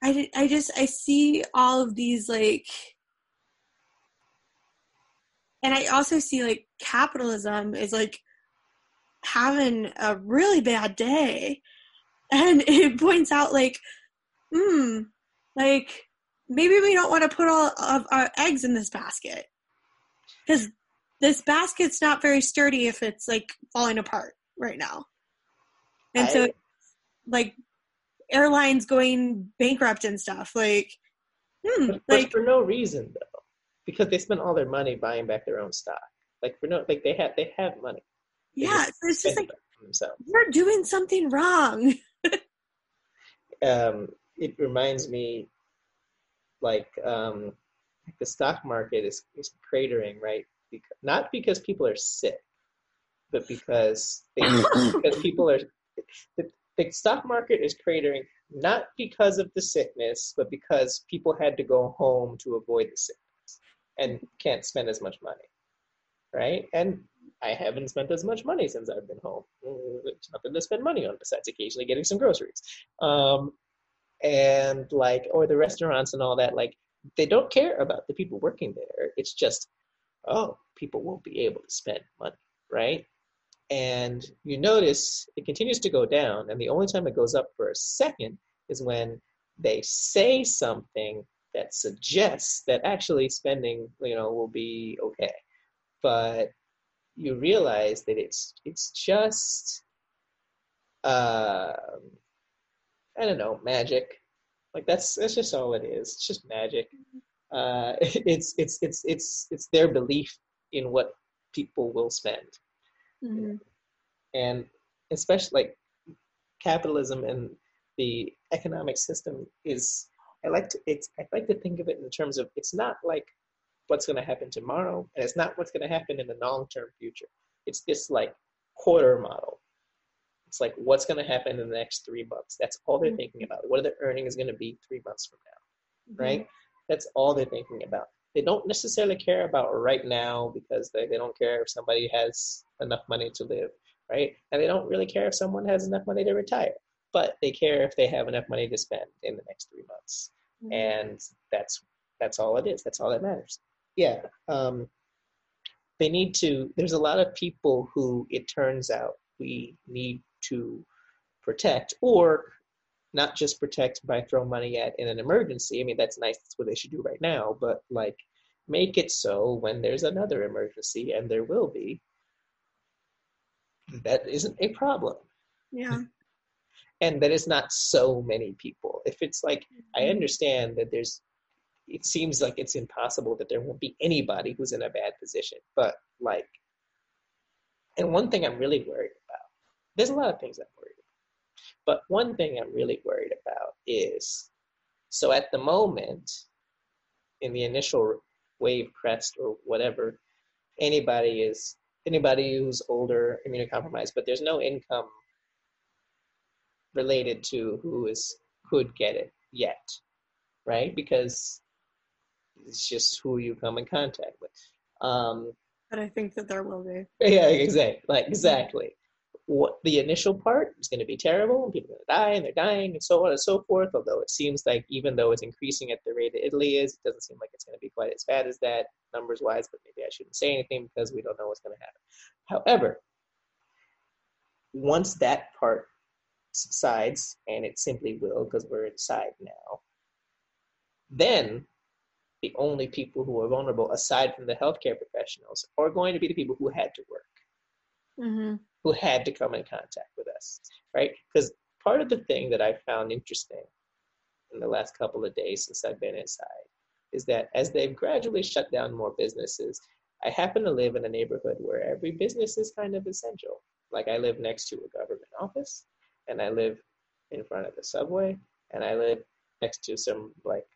I I just I see all of these like, and I also see like capitalism is like having a really bad day, and it points out like, hmm, like maybe we don't want to put all of our eggs in this basket. Because this basket's not very sturdy if it's like falling apart right now. And I, so like airlines going bankrupt and stuff like hmm, but, like for no reason though because they spent all their money buying back their own stock. Like for no like they have they have money. They yeah so it's just like you're doing something wrong. Um it reminds me like um, the stock market is, is cratering, right? Because, not because people are sick, but because they, because people are the, the stock market is cratering not because of the sickness, but because people had to go home to avoid the sickness and can't spend as much money, right? And I haven't spent as much money since I've been home. There's nothing to spend money on besides occasionally getting some groceries. Um, and like or the restaurants and all that like they don't care about the people working there it's just oh, people won't be able to spend money, right? And you notice it continues to go down, and the only time it goes up for a second is when they say something that suggests that actually spending, you know, will be okay. But you realize that it's it's just uh, I don't know, magic. Like that's that's just all it is. It's just magic. Uh, it's it's it's it's it's their belief in what people will spend, mm-hmm. and especially like capitalism and the economic system is. I like to it's I like to think of it in terms of it's not like what's going to happen tomorrow, and it's not what's going to happen in the long term future. It's this like quarter model. It's like what's going to happen in the next three months. That's all they're mm-hmm. thinking about. What are the earnings going to be three months from now, mm-hmm. right? That's all they're thinking about. They don't necessarily care about right now because they, they don't care if somebody has enough money to live, right? And they don't really care if someone has enough money to retire, but they care if they have enough money to spend in the next three months. Mm-hmm. And that's that's all it is. That's all that matters yeah, um, they need to. There's a lot of people who it turns out we need to protect, or not just protect by throwing money at in an emergency. I mean, that's nice. That's what they should do right now. But like, make it so when there's another emergency, and there will be, that isn't a problem. Yeah. and that is not so many people. If it's like, I mm-hmm. understand that there's it seems like it's impossible that there won't be anybody who's in a bad position. But like, and one thing I'm really worried about, there's a lot of things I'm worried about, but one thing I'm really worried about is so at the moment, in the initial wave crest or whatever, anybody is anybody who's older, immunocompromised, but there's no income related to who is could get it yet, right? Because it's just who you come in contact with. Um, but I think that there will be. Yeah, exactly. Like exactly. What the initial part is going to be terrible, and people are going to die, and they're dying, and so on and so forth. Although it seems like even though it's increasing at the rate that Italy is, it doesn't seem like it's going to be quite as bad as that numbers wise. But maybe I shouldn't say anything because we don't know what's going to happen. However, once that part subsides, and it simply will because we're inside now, then the only people who are vulnerable, aside from the healthcare professionals, are going to be the people who had to work, mm-hmm. who had to come in contact with us, right? Because part of the thing that I found interesting in the last couple of days since I've been inside is that as they've gradually shut down more businesses, I happen to live in a neighborhood where every business is kind of essential. Like I live next to a government office, and I live in front of the subway, and I live next to some like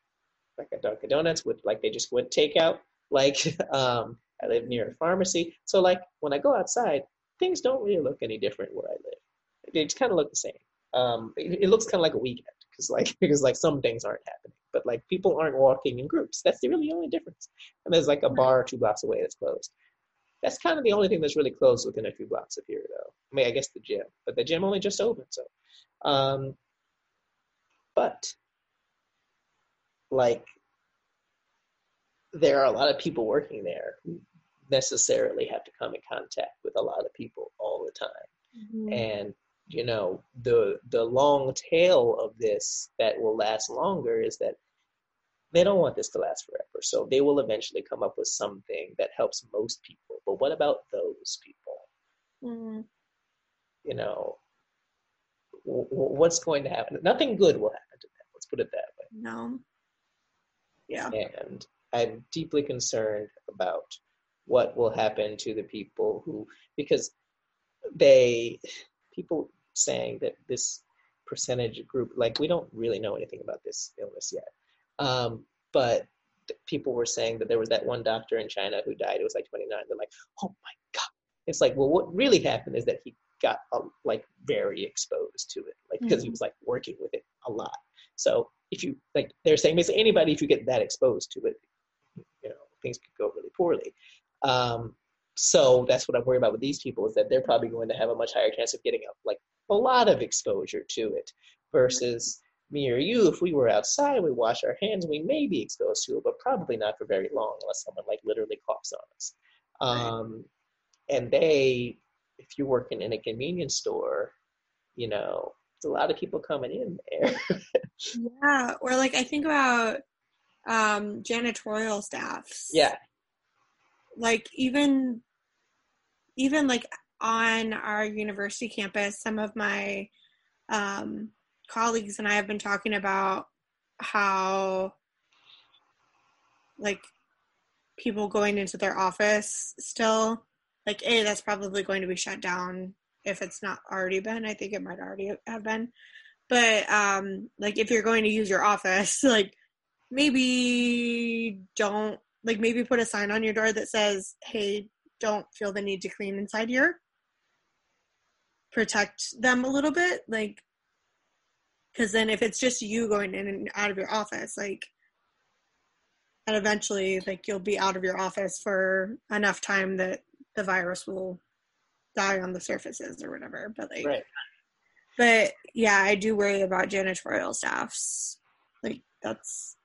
like a Dunkin' Donuts with like they just would take out. Like um, I live near a pharmacy, so like when I go outside, things don't really look any different where I live. They just kind of look the same. Um, it, it looks kind of like a weekend because like because like some things aren't happening, but like people aren't walking in groups. That's the really only difference. And there's like a bar two blocks away that's closed. That's kind of the only thing that's really closed within a few blocks of here, though. I mean, I guess the gym, but the gym only just opened, so. Um, but like there are a lot of people working there who necessarily have to come in contact with a lot of people all the time. Mm-hmm. and you know the the long tail of this that will last longer is that they don't want this to last forever. So they will eventually come up with something that helps most people. But what about those people? Mm-hmm. you know w- what's going to happen? Nothing good will happen to them let's put it that way. No. Yeah. And I'm deeply concerned about what will happen to the people who, because they, people saying that this percentage group, like we don't really know anything about this illness yet. Um, but people were saying that there was that one doctor in China who died. It was like 29. They're like, oh my God. It's like, well, what really happened is that he got uh, like very exposed to it, like because mm-hmm. he was like working with it a lot. So if you like, they're saying basically anybody if you get that exposed to it, you know, things could go really poorly. Um, so that's what I'm worried about with these people is that they're probably going to have a much higher chance of getting a, like a lot of exposure to it versus me or you, if we were outside, we wash our hands, we may be exposed to it, but probably not for very long unless someone like literally coughs on us. Um, and they, if you're working in a convenience store, you know, there's a lot of people coming in there. yeah, or like I think about um, janitorial staffs. Yeah. Like even, even like on our university campus, some of my um, colleagues and I have been talking about how like people going into their office still like a that's probably going to be shut down if it's not already been. I think it might already have been. But um like if you're going to use your office like maybe don't like maybe put a sign on your door that says hey don't feel the need to clean inside here protect them a little bit like because then if it's just you going in and out of your office like and eventually like you'll be out of your office for enough time that the virus will die on the surfaces or whatever but like right. but yeah i do worry about janitorial staffs like that's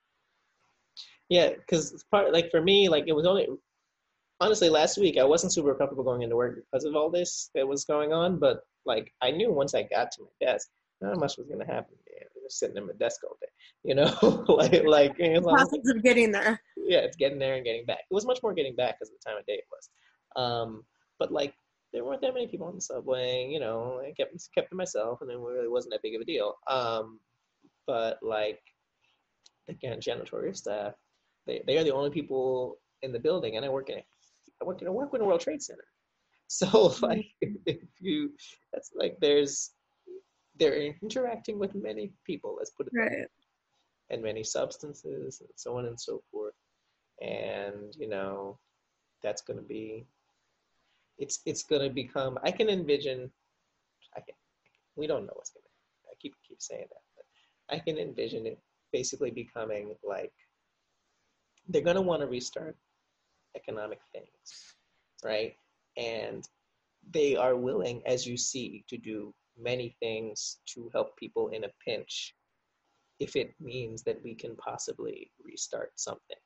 yeah because part like for me like it was only honestly last week i wasn't super comfortable going into work because of all this that was going on but like i knew once i got to my desk not much was going to happen sitting at my desk all day, you know, like like you know, process of getting there. Yeah, it's getting there and getting back. It was much more getting back because of the time of day it was. Um, but like there weren't that many people on the subway, you know. I kept kept to myself, and it really wasn't that big of a deal. Um, but like again, janitorial staff, they they are the only people in the building, and I work in a, I work in a work in a World Trade Center. So hmm. like if you that's like there's they're interacting with many people, let's put it right. that way, and many substances and so on and so forth. And, you know, that's going to be, it's, it's going to become, I can envision, I can, we don't know what's going to, I keep, keep saying that, but I can envision it basically becoming like, they're going to want to restart economic things, right? And they are willing, as you see, to do many things to help people in a pinch if it means that we can possibly restart something.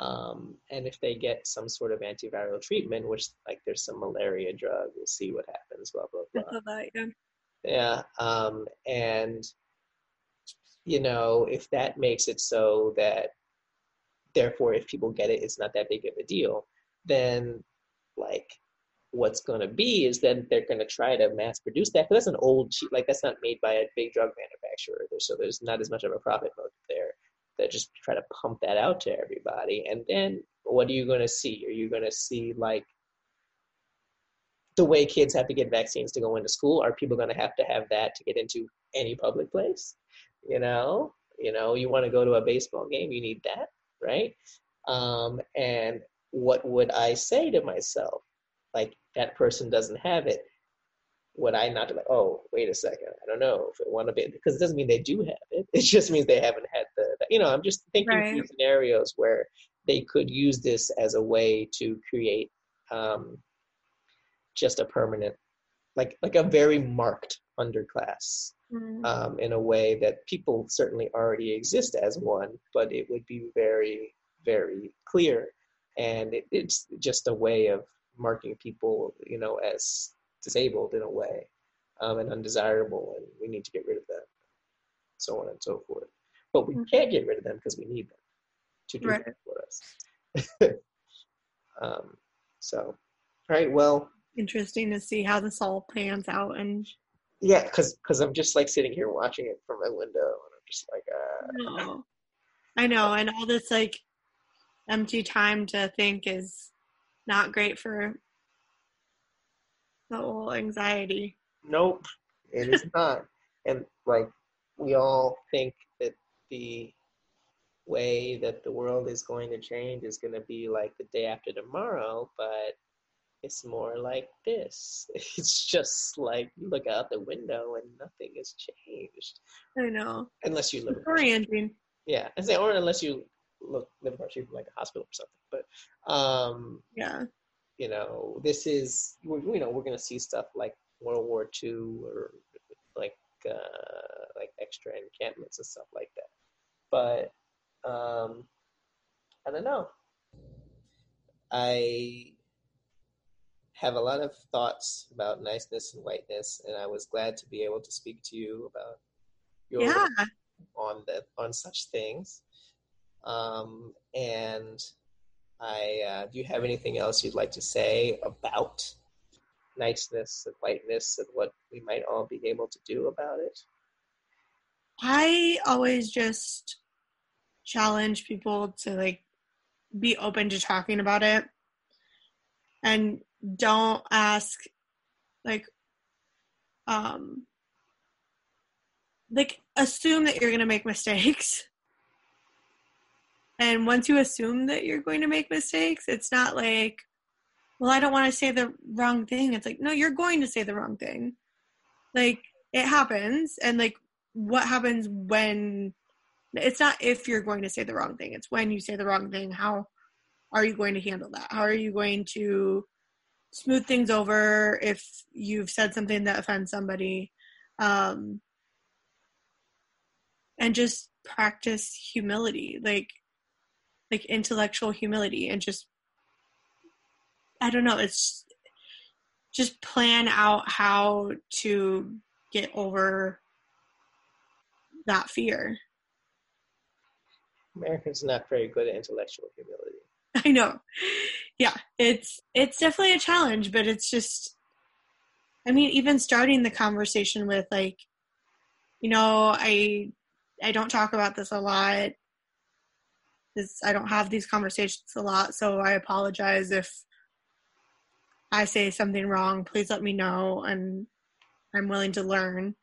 Um, and if they get some sort of antiviral treatment, which like there's some malaria drug, we'll see what happens, blah, blah, blah. That, yeah. yeah. Um, and, you know, if that makes it so that, therefore, if people get it, it's not that big of a deal, then like what's going to be is then they're going to try to mass produce that because that's an old cheap like that's not made by a big drug manufacturer so there's not as much of a profit motive there. That just try to pump that out to everybody and then what are you going to see? Are you going to see like the way kids have to get vaccines to go into school? Are people going to have to have that to get into any public place? You know? You know you want to go to a baseball game you need that right um, and what would i say to myself like that person doesn't have it, would I not be like, oh, wait a second, I don't know if it want to be because it doesn't mean they do have it. It just means they haven't had the, the you know. I'm just thinking right. through scenarios where they could use this as a way to create um, just a permanent, like like a very marked underclass mm. um, in a way that people certainly already exist as one, but it would be very very clear, and it, it's just a way of marking people, you know, as disabled in a way um, and undesirable, and we need to get rid of them, so on and so forth. But we mm-hmm. can't get rid of them because we need them to do right. that for us. um, so, all right, well. Interesting to see how this all pans out and. Yeah, because because I'm just like sitting here watching it from my window, and I'm just like, uh. No. I know, and all this like empty time to think is not great for the whole anxiety. Nope, it is not. And like we all think that the way that the world is going to change is going to be like the day after tomorrow, but it's more like this. It's just like you look out the window and nothing has changed. I know. Unless you live. Orienting. Yeah, I say, or unless you look live across from like a hospital or something. But um, yeah, you know, this is you know we're gonna see stuff like World War II or like uh, like extra encampments and stuff like that. But um, I don't know. I have a lot of thoughts about niceness and whiteness, and I was glad to be able to speak to you about your Yeah. on the on such things. Um, and I uh, do you have anything else you'd like to say about niceness and whiteness and what we might all be able to do about it? I always just challenge people to like be open to talking about it and don't ask like um like assume that you're going to make mistakes. And once you assume that you're going to make mistakes it's not like well i don't want to say the wrong thing. It's like no you're going to say the wrong thing. Like it happens. And like what happens when it's not if you're going to say the wrong thing. It's when you say the wrong thing. How are you going to handle that? How are you going to smooth things over if you've said something that offends somebody um and just practice humility like like intellectual humility and just i don't know it's just plan out how to get over that fear Americans are not very good at intellectual humility. I know. Yeah, it's it's definitely a challenge, but it's just I mean, even starting the conversation with like you know, I I don't talk about this a lot. This I don't have these conversations a lot, so I apologize if I say something wrong. Please let me know and I'm willing to learn.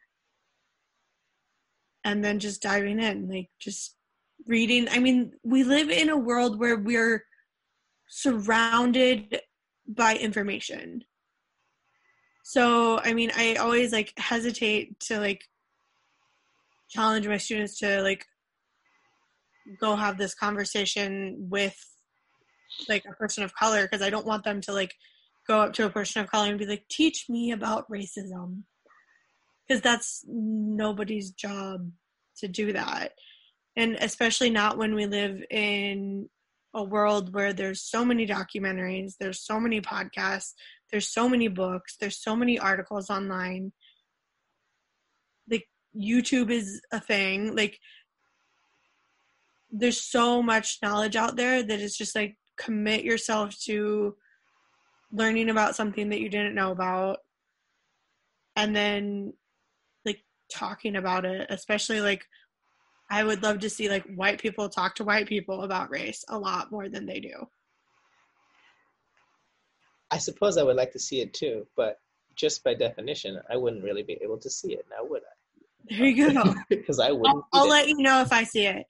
And then just diving in, like just reading. I mean, we live in a world where we're surrounded by information. So, I mean, I always like hesitate to like challenge my students to like go have this conversation with like a person of color because I don't want them to like go up to a person of color and be like, teach me about racism. Because that's nobody's job to do that and especially not when we live in a world where there's so many documentaries there's so many podcasts there's so many books there's so many articles online. Like youtube is a thing. Like there's so much knowledge out there that it's just like commit yourself to learning about something that you didn't know about and then like talking about it especially like I would love to see like white people talk to white people about race a lot more than they do. I suppose I would like to see it too, but just by definition, I wouldn't really be able to see it now, would I? There you go. because I wouldn't. I'll, I'll let you know if I see it.